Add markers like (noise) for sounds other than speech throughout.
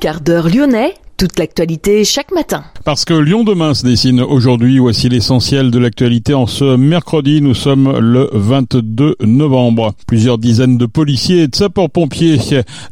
Quart d'heure lyonnais, toute l'actualité chaque matin. Parce que Lyon demain se dessine aujourd'hui, voici l'essentiel de l'actualité en ce mercredi, nous sommes le 22 novembre. Plusieurs dizaines de policiers et de sapeurs-pompiers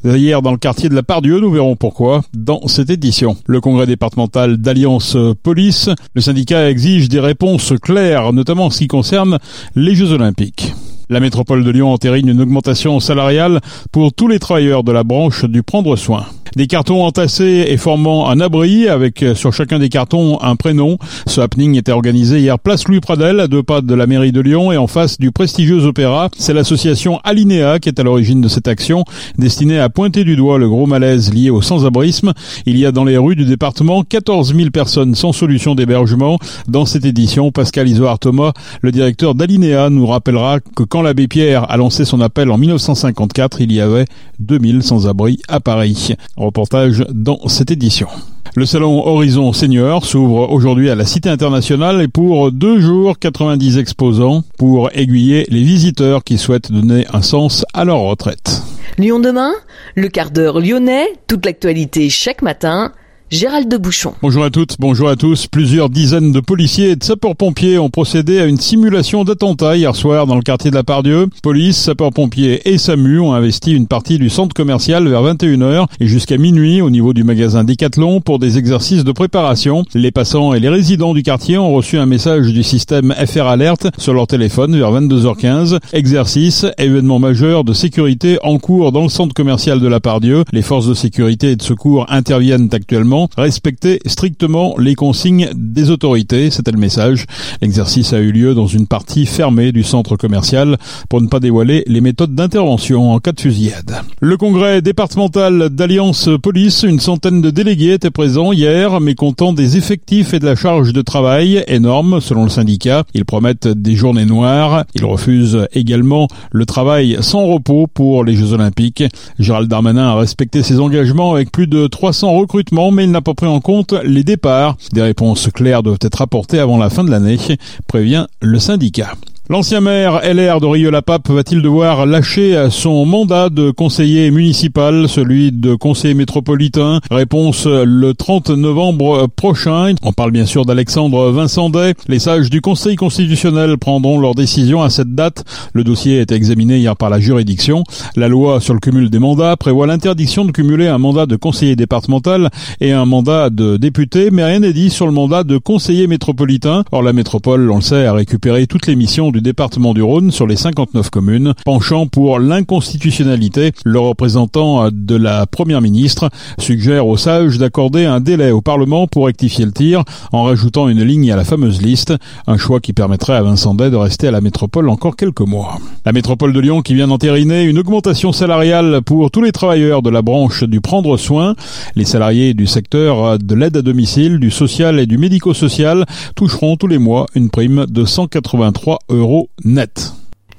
hier dans le quartier de la Pardieu, nous verrons pourquoi dans cette édition. Le congrès départemental d'Alliance Police, le syndicat exige des réponses claires, notamment en ce qui concerne les Jeux Olympiques. La métropole de Lyon entérine une augmentation salariale pour tous les travailleurs de la branche du prendre soin. Des cartons entassés et formant un abri avec euh, sur chacun des cartons un prénom. Ce happening était organisé hier place Louis Pradel à deux pas de la mairie de Lyon et en face du prestigieux opéra. C'est l'association Alinea qui est à l'origine de cette action destinée à pointer du doigt le gros malaise lié au sans-abrisme. Il y a dans les rues du département 14 000 personnes sans solution d'hébergement. Dans cette édition, Pascal Isoard Thomas, le directeur d'Alinea, nous rappellera que quand l'abbé Pierre a lancé son appel en 1954, il y avait 2000 sans-abri à Paris. Reportage dans cette édition. Le salon Horizon Senior s'ouvre aujourd'hui à la Cité internationale et pour deux jours, 90 exposants pour aiguiller les visiteurs qui souhaitent donner un sens à leur retraite. Lyon demain, le quart d'heure lyonnais, toute l'actualité chaque matin Gérald de Bouchon. Bonjour à toutes, bonjour à tous. Plusieurs dizaines de policiers et de sapeurs-pompiers ont procédé à une simulation d'attentat hier soir dans le quartier de la Pardieu. Police, sapeurs-pompiers et SAMU ont investi une partie du centre commercial vers 21h et jusqu'à minuit au niveau du magasin Decathlon pour des exercices de préparation. Les passants et les résidents du quartier ont reçu un message du système FR Alert sur leur téléphone vers 22h15. Exercice, événement majeur de sécurité en cours dans le centre commercial de la Pardieu. Les forces de sécurité et de secours interviennent actuellement respecter strictement les consignes des autorités. C'était le message. L'exercice a eu lieu dans une partie fermée du centre commercial pour ne pas dévoiler les méthodes d'intervention en cas de fusillade. Le congrès départemental d'Alliance Police, une centaine de délégués étaient présents hier, mécontents des effectifs et de la charge de travail énorme selon le syndicat. Ils promettent des journées noires. Ils refusent également le travail sans repos pour les Jeux Olympiques. Gérald Darmanin a respecté ses engagements avec plus de 300 recrutements, mais il n'a pas pris en compte les départs. Des réponses claires doivent être apportées avant la fin de l'année, prévient le syndicat. L'ancien maire LR de Rieux-la-Pape va-t-il devoir lâcher son mandat de conseiller municipal, celui de conseiller métropolitain? Réponse le 30 novembre prochain. On parle bien sûr d'Alexandre Vincendet. Les sages du Conseil constitutionnel prendront leur décision à cette date. Le dossier a été examiné hier par la juridiction. La loi sur le cumul des mandats prévoit l'interdiction de cumuler un mandat de conseiller départemental et un mandat de député, mais rien n'est dit sur le mandat de conseiller métropolitain. Or la métropole, on le sait, a récupéré toutes les missions du département du Rhône sur les 59 communes, penchant pour l'inconstitutionnalité. Le représentant de la première ministre suggère aux sages d'accorder un délai au Parlement pour rectifier le tir en rajoutant une ligne à la fameuse liste, un choix qui permettrait à Vincent Day de rester à la métropole encore quelques mois. La métropole de Lyon qui vient d'entériner une augmentation salariale pour tous les travailleurs de la branche du prendre soin. Les salariés du secteur de l'aide à domicile, du social et du médico-social toucheront tous les mois une prime de 183 euros net.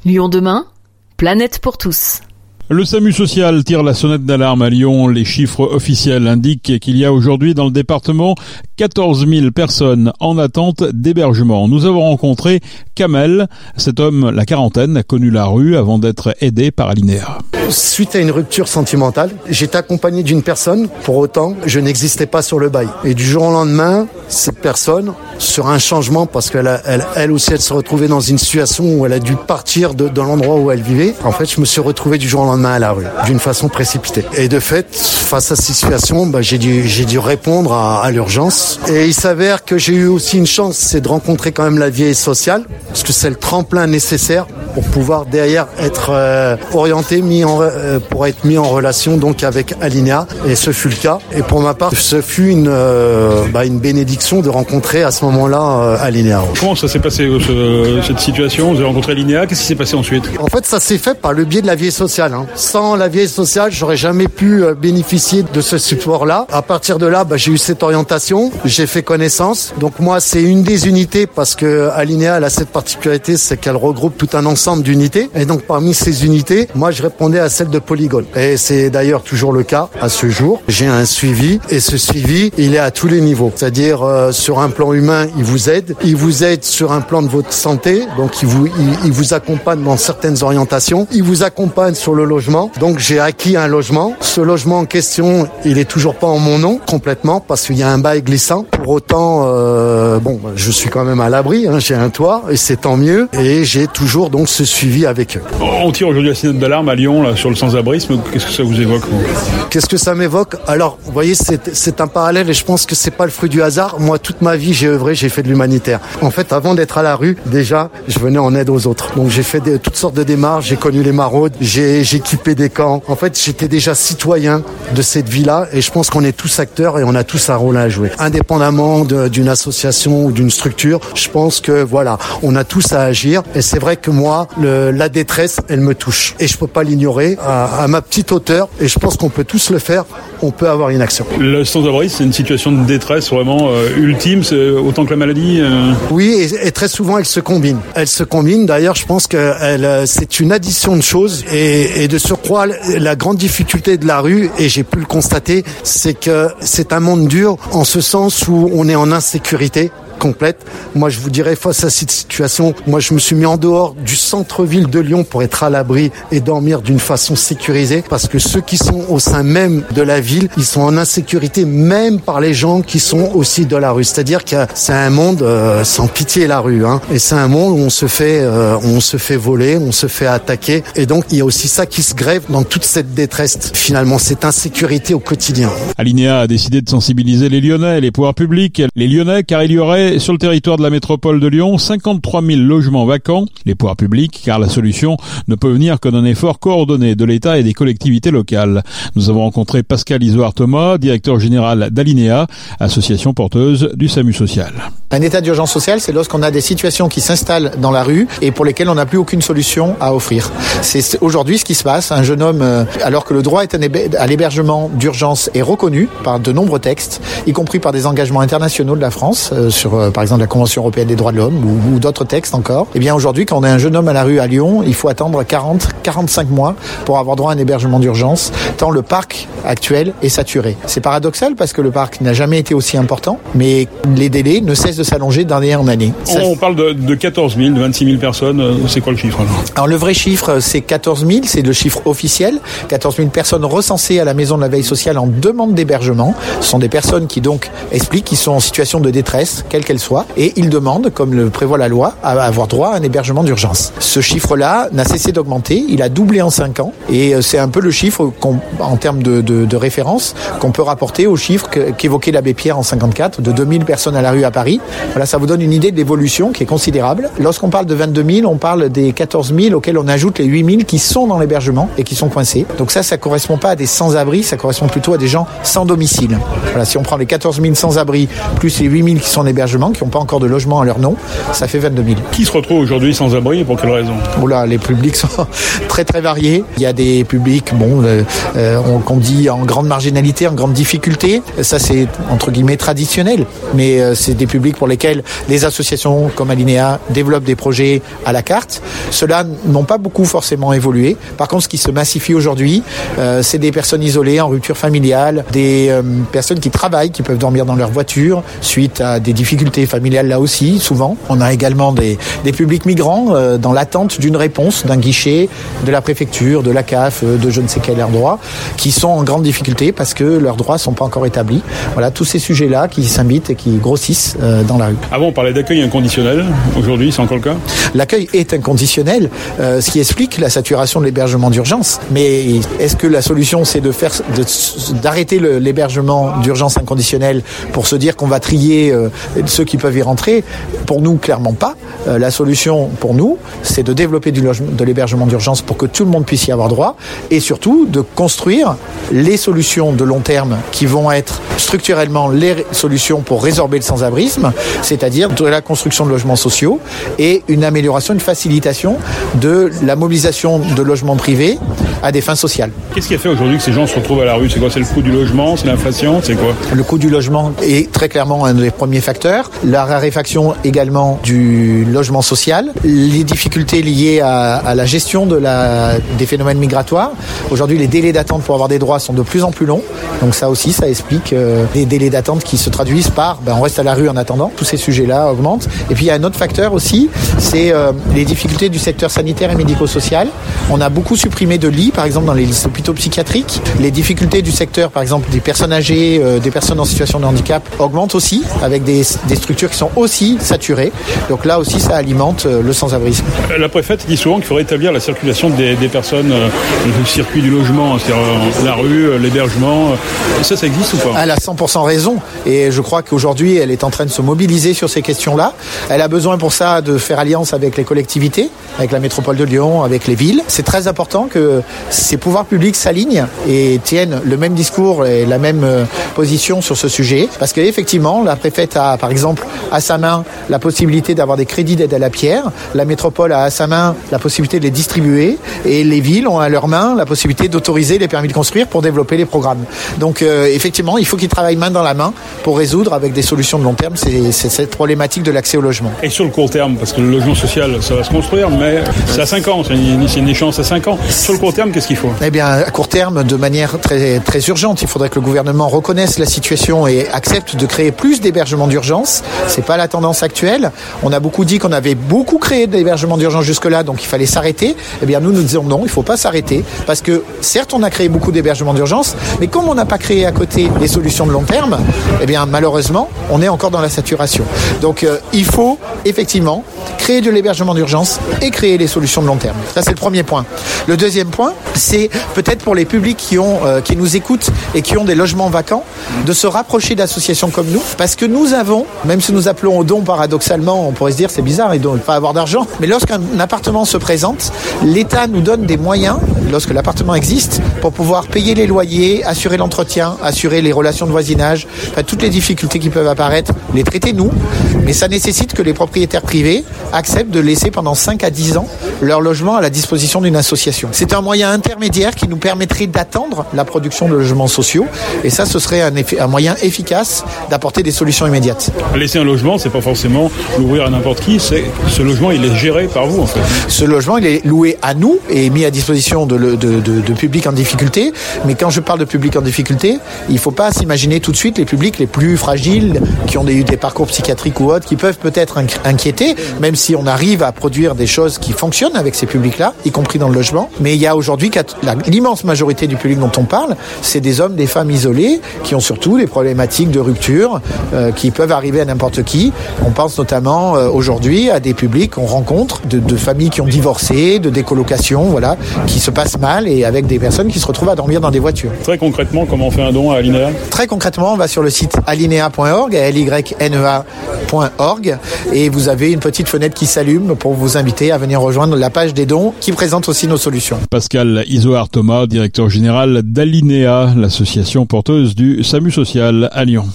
Lyon demain, planète pour tous. Le SAMU social tire la sonnette d'alarme à Lyon. Les chiffres officiels indiquent qu'il y a aujourd'hui dans le département 14 000 personnes en attente d'hébergement. Nous avons rencontré Kamel. Cet homme, la quarantaine, a connu la rue avant d'être aidé par Alinéa. Suite à une rupture sentimentale, j'étais accompagné d'une personne. Pour autant, je n'existais pas sur le bail. Et du jour au lendemain, cette personne, sur un changement, parce qu'elle elle, elle aussi, elle se retrouvait dans une situation où elle a dû partir de, de l'endroit où elle vivait. En fait, je me suis retrouvé du jour au lendemain à la rue, d'une façon précipitée. Et de fait, face à cette situation, bah, j'ai dû, j'ai dû répondre à, à l'urgence. Et il s'avère que j'ai eu aussi une chance, c'est de rencontrer quand même la vie sociale, parce que c'est le tremplin nécessaire pour pouvoir derrière être euh, orienté, mis en, euh, pour être mis en relation donc avec Alinea. Et ce fut le cas. Et pour ma part, ce fut une, euh, bah, une bénédiction de rencontrer à ce moment-là Alinea. Comment ça s'est passé cette situation? Vous avez rencontré Alinea, qu'est-ce qui s'est passé ensuite? En fait, ça s'est fait par le biais de la vie sociale. Hein. Sans la vie sociale, j'aurais jamais pu euh, bénéficier de ce support-là. À partir de là, bah, j'ai eu cette orientation, j'ai fait connaissance. Donc moi, c'est une des unités parce que Alinea elle a cette particularité, c'est qu'elle regroupe tout un ensemble d'unités. Et donc parmi ces unités, moi, je répondais à à celle de Polygone. Et c'est d'ailleurs toujours le cas à ce jour. J'ai un suivi et ce suivi, il est à tous les niveaux. C'est-à-dire euh, sur un plan humain, il vous aide, il vous aide sur un plan de votre santé, donc il vous il, il vous accompagne dans certaines orientations, il vous accompagne sur le logement. Donc j'ai acquis un logement. Ce logement en question, il est toujours pas en mon nom complètement parce qu'il y a un bail glissant. Pour autant, euh, bon, je suis quand même à l'abri. Hein, j'ai un toit et c'est tant mieux. Et j'ai toujours donc ce suivi avec eux. On tire aujourd'hui la sonnette d'alarme à Lyon là, sur le sans-abrisme. Qu'est-ce que ça vous évoque Qu'est-ce que ça m'évoque? Alors, vous voyez, c'est un parallèle et je pense que c'est pas le fruit du hasard. Moi, toute ma vie, j'ai œuvré, j'ai fait de l'humanitaire. En fait, avant d'être à la rue, déjà, je venais en aide aux autres. Donc, j'ai fait toutes sortes de démarches. J'ai connu les maraudes, j'ai équipé des camps. En fait, j'étais déjà citoyen de cette vie-là et je pense qu'on est tous acteurs et on a tous un rôle à jouer. Indépendamment d'une association ou d'une structure, je pense que voilà, on a tous à agir. Et c'est vrai que moi, le- la détresse, elle me touche et je peux pas l'ignorer à, à ma petite hauteur. Et je pense qu'on peut tous le faire. On peut avoir une action. Le sans-abri, c'est une situation de détresse vraiment euh, ultime, c'est autant que la maladie. euh, Oui, et, et très souvent elles se combinent. Elles se combinent. D'ailleurs, je pense que elle, euh, c'est une addition de choses et, et de surcroît, la grande difficulté de la rue, et j'ai pu le constater, c'est que c'est un monde dur en ce sens où on est en insécurité complète. Moi, je vous dirais, face à cette situation, moi, je me suis mis en dehors du centre-ville de Lyon pour être à l'abri et dormir d'une façon sécurisée, parce que ceux qui sont au sein même de la ville, ils sont en insécurité, même par les gens qui sont aussi de la rue. C'est-à-dire que c'est un monde euh, sans pitié la rue, hein. et c'est un monde où on se fait, euh, on se fait voler, on se fait attaquer, et donc il y a aussi ça qui se grève dans toute cette détresse. Finalement, cette insécurité au quotidien. Alinéa a décidé de sensibiliser les Lyonnais les pouvoirs publics. Les Lyonnais, car il y aurait sur le territoire de la métropole de Lyon 53 000 logements vacants. Les pouvoirs publics, car la solution ne peut venir que d'un effort coordonné de l'État et des collectivités locales. Nous avons rencontré Pascal Isoard Thomas, directeur général d'Alinéa, association porteuse du SAMU social. Un état d'urgence sociale, c'est lorsqu'on a des situations qui s'installent dans la rue et pour lesquelles on n'a plus aucune solution à offrir. C'est aujourd'hui ce qui se passe. Un jeune homme, euh, alors que le droit à l'hébergement d'urgence est reconnu par de nombreux textes, y compris par des engagements internationaux de la France, euh, sur euh, par exemple la Convention européenne des droits de l'homme ou, ou d'autres textes encore. Eh bien aujourd'hui, quand on a un jeune homme à la rue à Lyon, il faut attendre 40, 45 mois pour avoir droit à un hébergement d'urgence, tant le parc actuel est saturé. C'est paradoxal parce que le parc n'a jamais été aussi important, mais les délais ne cessent de s'allonger d'année en année. Ça- On parle de, de 14 000, de 26 000 personnes. Euh, C'est quoi le chiffre alors? Alors le vrai chiffre, c'est 14 000, c'est le chiffre officiel. 14 000 personnes recensées à la maison de la veille sociale en demande d'hébergement. Ce sont des personnes qui donc expliquent qu'ils sont en situation de détresse, quelle qu'elle soit, et ils demandent, comme le prévoit la loi, à avoir droit à un hébergement d'urgence. Ce chiffre-là n'a cessé d'augmenter, il a doublé en 5 ans, et euh, c'est un peu le chiffre en termes de, référence qu'on peut rapporter au chiffre qu'évoquait l'abbé Pierre en 54, de 2000 personnes à la rue à Paris. Voilà, ça vous donne une idée de l'évolution qui est considérable. Lorsqu'on parle de 22 000, on parle des 14 000 auxquels on ajoute les 8 000 qui sont dans l'hébergement et qui sont coincés. Donc ça, ça correspond pas à des sans-abri, ça correspond plutôt à des gens sans domicile. Voilà, si on prend les 14 000 sans-abri plus les 8 000 qui sont en hébergement, qui n'ont pas encore de logement à leur nom, ça fait 22 000. Qui se retrouve aujourd'hui sans abri et pour quelle raison? Oula, les publics sont (laughs) très très variés. Il y a des publics, bon, euh, euh, on- qu'on dit en grande marginalité, en grande difficulté. Ça, c'est entre guillemets traditionnel, mais euh, c'est des publics pour lesquels les associations comme Alinea développent des projets à la carte. Ceux-là n'ont pas beaucoup forcément évolué. Par contre, ce qui se massifie aujourd'hui, euh, c'est des personnes isolées en rupture familiale, des personnes qui travaillent, qui peuvent dormir dans leur voiture suite à des difficultés familiales là aussi, souvent. On a également des, des publics migrants euh, dans l'attente d'une réponse d'un guichet de la préfecture, de la CAF, euh, de je ne sais quel air droit, qui sont en grande difficulté parce que leurs droits sont pas encore établis. Voilà, tous ces sujets-là qui s'invitent et qui grossissent euh, dans la rue. Avant, on parlait d'accueil inconditionnel. Aujourd'hui, c'est encore le cas? L'accueil est inconditionnel, euh, ce qui explique la saturation de l'hébergement d'urgence. Mais est-ce que la solution, c'est de faire, d'arrêter l'hébergement d'urgence inconditionnel pour se dire qu'on va trier euh, ceux qui peuvent y rentrer Pour nous, clairement pas. Euh, la solution pour nous, c'est de développer du de l'hébergement d'urgence pour que tout le monde puisse y avoir droit, et surtout de construire les solutions de long terme qui vont être structurellement les ré- solutions pour résorber le sans-abrisme, c'est-à-dire de la construction de logements sociaux et une amélioration, une facilitation de la mobilisation de logements privés à des fins sociales. Qu'est-ce qui a fait aujourd'hui que ces gens se retrouvent à la rue? C'est quoi? C'est le coût du logement? C'est l'inflation? C'est quoi? Le coût du logement est très clairement un des premiers facteurs. La raréfaction également du logement social, les difficultés liées à, à la gestion de la, des phénomènes migratoires. Aujourd'hui, les délais d'attente pour avoir des droits sont de plus en plus longs. Donc ça aussi, ça explique euh, des délais d'attente qui se traduisent par ben, on reste à la rue en attendant. Tous ces sujets-là augmentent. Et puis il y a un autre facteur aussi, c'est euh, les difficultés du secteur sanitaire et médico-social. On a beaucoup supprimé de lits, par exemple dans les hôpitaux psychiatriques. Les difficultés du secteur, par exemple des personnes âgées, euh, des personnes en situation de handicap, augmentent aussi avec des, des structures qui sont aussi saturées. Donc là aussi, ça alimente euh, le sans-abrisme. La préfète dit souvent qu'il faudrait établir la circulation des, des personnes, euh, le circuit du logement, c'est-à-dire euh, la rue, euh, l'hébergement. Ça, ça existe ou pas? Elle a 100% raison et je crois qu'aujourd'hui elle est en train de se mobiliser sur ces questions-là. Elle a besoin pour ça de faire alliance avec les collectivités, avec la métropole de Lyon, avec les villes. C'est très important que ces pouvoirs publics s'alignent et tiennent le même discours et la même position sur ce sujet parce qu'effectivement la préfète a par exemple à sa main la possibilité d'avoir des crédits d'aide à la pierre, la métropole a à sa main la possibilité de les distribuer et les villes ont à leur main la possibilité d'autoriser les permis de construire pour développer les programmes. Donc euh, effectivement, il faut qu'ils travaillent main dans la main pour résoudre avec des solutions de long terme c'est c'est cette problématique de l'accès au logement. Et sur le court terme, parce que le logement social, ça va se construire, mais c'est à 5 ans, c'est une, c'est une échéance à 5 ans. Sur le court terme, qu'est-ce qu'il faut? Eh bien, à court terme, de manière très, très urgente, il faudrait que le gouvernement reconnaisse la situation et accepte de créer plus d'hébergements d'urgence. C'est pas la tendance actuelle. On a beaucoup dit qu'on avait beaucoup créé d'hébergements d'urgence jusque-là, donc il fallait s'arrêter. Eh bien, nous, nous disons non, il faut pas s'arrêter, parce que certes, on a créé beaucoup d'hébergements d'urgence, mais comme on n'a pas créé à côté des solutions de long terme, eh bien, malheureusement, on est encore dans la saturation. Donc, euh, il faut effectivement créer de l'hébergement d'urgence et créer les solutions de long terme. Ça, c'est le premier point. Le deuxième point, c'est peut-être pour les publics qui, euh, qui nous écoutent et qui ont des logements vacants, de se rapprocher d'associations comme nous, parce que nous avons, même si nous appelons au don paradoxalement, on pourrait se dire c'est bizarre, ils ne pas avoir d'argent, mais lorsqu'un appartement se présente, l'État nous donne des moyens, lorsque l'appartement existe, pour pouvoir payer les loyers, assurer l'entretien, assurer les relations de voisinage, enfin, toutes les difficultés qui peuvent apparaître, les traiter nous, mais ça nécessite que les propriétaires privés acceptent de laisser pendant 5 à 10 ans leur logement à la disposition d'une association. C'est un moyen intermédiaire qui nous permettrait d'attendre la production de logements sociaux et ça ce serait un moyen efficace d'apporter des solutions immédiates. Laisser un logement, c'est pas forcément l'ouvrir à n'importe qui, c'est ce logement, il est géré par vous en fait. Ce logement, il est loué à nous et mis à disposition de, le- publics en difficulté. Mais quand je parle de publics en difficulté, il ne faut pas s'imaginer tout de suite les publics les plus fragiles, qui ont eu des parcours psychiatriques ou autres, qui peuvent peut-être inqui- inquiéter, même si on arrive à produire des choses qui fonctionnent avec ces publics-là, y compris dans le logement. Mais il y a aujourd'hui l'immense majorité du public dont on parle, c'est des hommes, des femmes isolées, qui ont surtout des problématiques de rupture, euh, qui peuvent arriver à n'importe qui. On pense notamment euh, aujourd'hui à des publics qu'on rencontre, de, de familles qui ont divorcé, de décolocation, voilà, qui se passent mal et avec des personnes qui se retrouvent à dormir dans des voitures. Très concrètement, comment on fait un don à Alinea Très concrètement, on va sur le site alinea.org, L-Y-N-E-A.org, et vous avez une petite fenêtre qui s'allume pour vous inviter à venir rejoindre la page des dons qui présente aussi nos solutions. Pascal Isoard Thomas, directeur général d'Alinea, l'association porteuse du SAMU social à Lyon.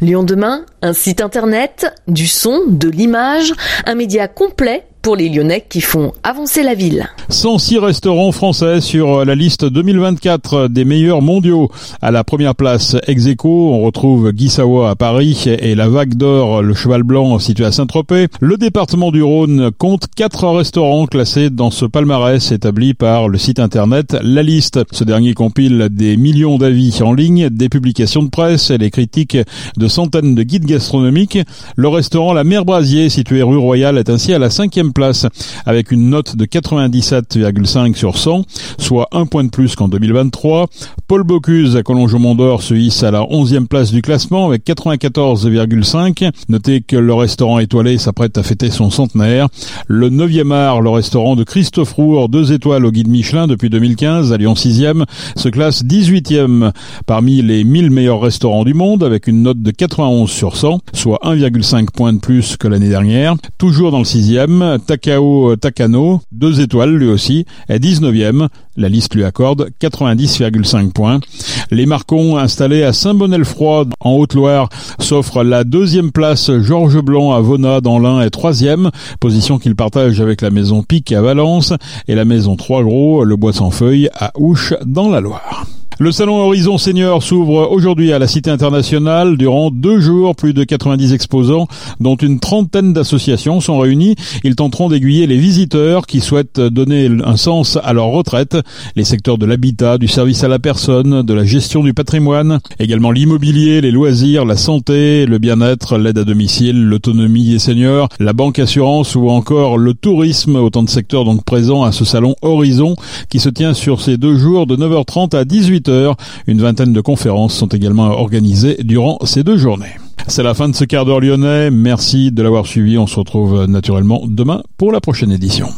Lyon demain, un site internet, du son, de l'image, un média complet pour les Lyonnais qui font avancer la ville. 106 restaurants français sur la liste 2024 des meilleurs mondiaux. À la première place, ex aequo, on retrouve Guy à Paris et la Vague d'Or, le Cheval Blanc situé à Saint-Tropez. Le département du Rhône compte quatre restaurants classés dans ce palmarès établi par le site internet La Liste. Ce dernier compile des millions d'avis en ligne, des publications de presse et les critiques de centaines de guides gastronomiques. Le restaurant La Mer Brasier, situé rue Royale, est ainsi à la cinquième place avec une note de 97,5 sur 100, soit un point de plus qu'en 2023. Paul Bocuse à Collonges d'Or se hisse à la 11e place du classement avec 94,5. Notez que le restaurant étoilé s'apprête à fêter son centenaire. Le 9e art, le restaurant de Christophe Roure, deux étoiles au guide Michelin depuis 2015 à Lyon 6e, se classe 18e parmi les 1000 meilleurs restaurants du monde avec une note de 91 sur 100, soit 1,5 point de plus que l'année dernière. Toujours dans le 6e, Takao Takano, deux étoiles lui aussi, est 19e. La liste lui accorde 90,5 points. Les Marcons installés à Saint-Bonnet-le-Froid en Haute-Loire s'offrent la deuxième place Georges Blanc à Vona dans l'Ain est troisième, position qu'il partage avec la maison Pic à Valence et la maison Trois Gros, le Bois sans feuilles à Ouche dans la Loire. Le salon Horizon Senior s'ouvre aujourd'hui à la Cité internationale. Durant deux jours, plus de 90 exposants, dont une trentaine d'associations sont réunis. Ils tenteront d'aiguiller les visiteurs qui souhaitent donner un sens à leur retraite. Les secteurs de l'habitat, du service à la personne, de la gestion du patrimoine, également l'immobilier, les loisirs, la santé, le bien-être, l'aide à domicile, l'autonomie des seniors, la banque assurance ou encore le tourisme. Autant de secteurs donc présents à ce salon Horizon qui se tient sur ces deux jours de 9h30 à 18h une vingtaine de conférences sont également organisées durant ces deux journées. C'est la fin de ce quart d'heure lyonnais. Merci de l'avoir suivi. On se retrouve naturellement demain pour la prochaine édition.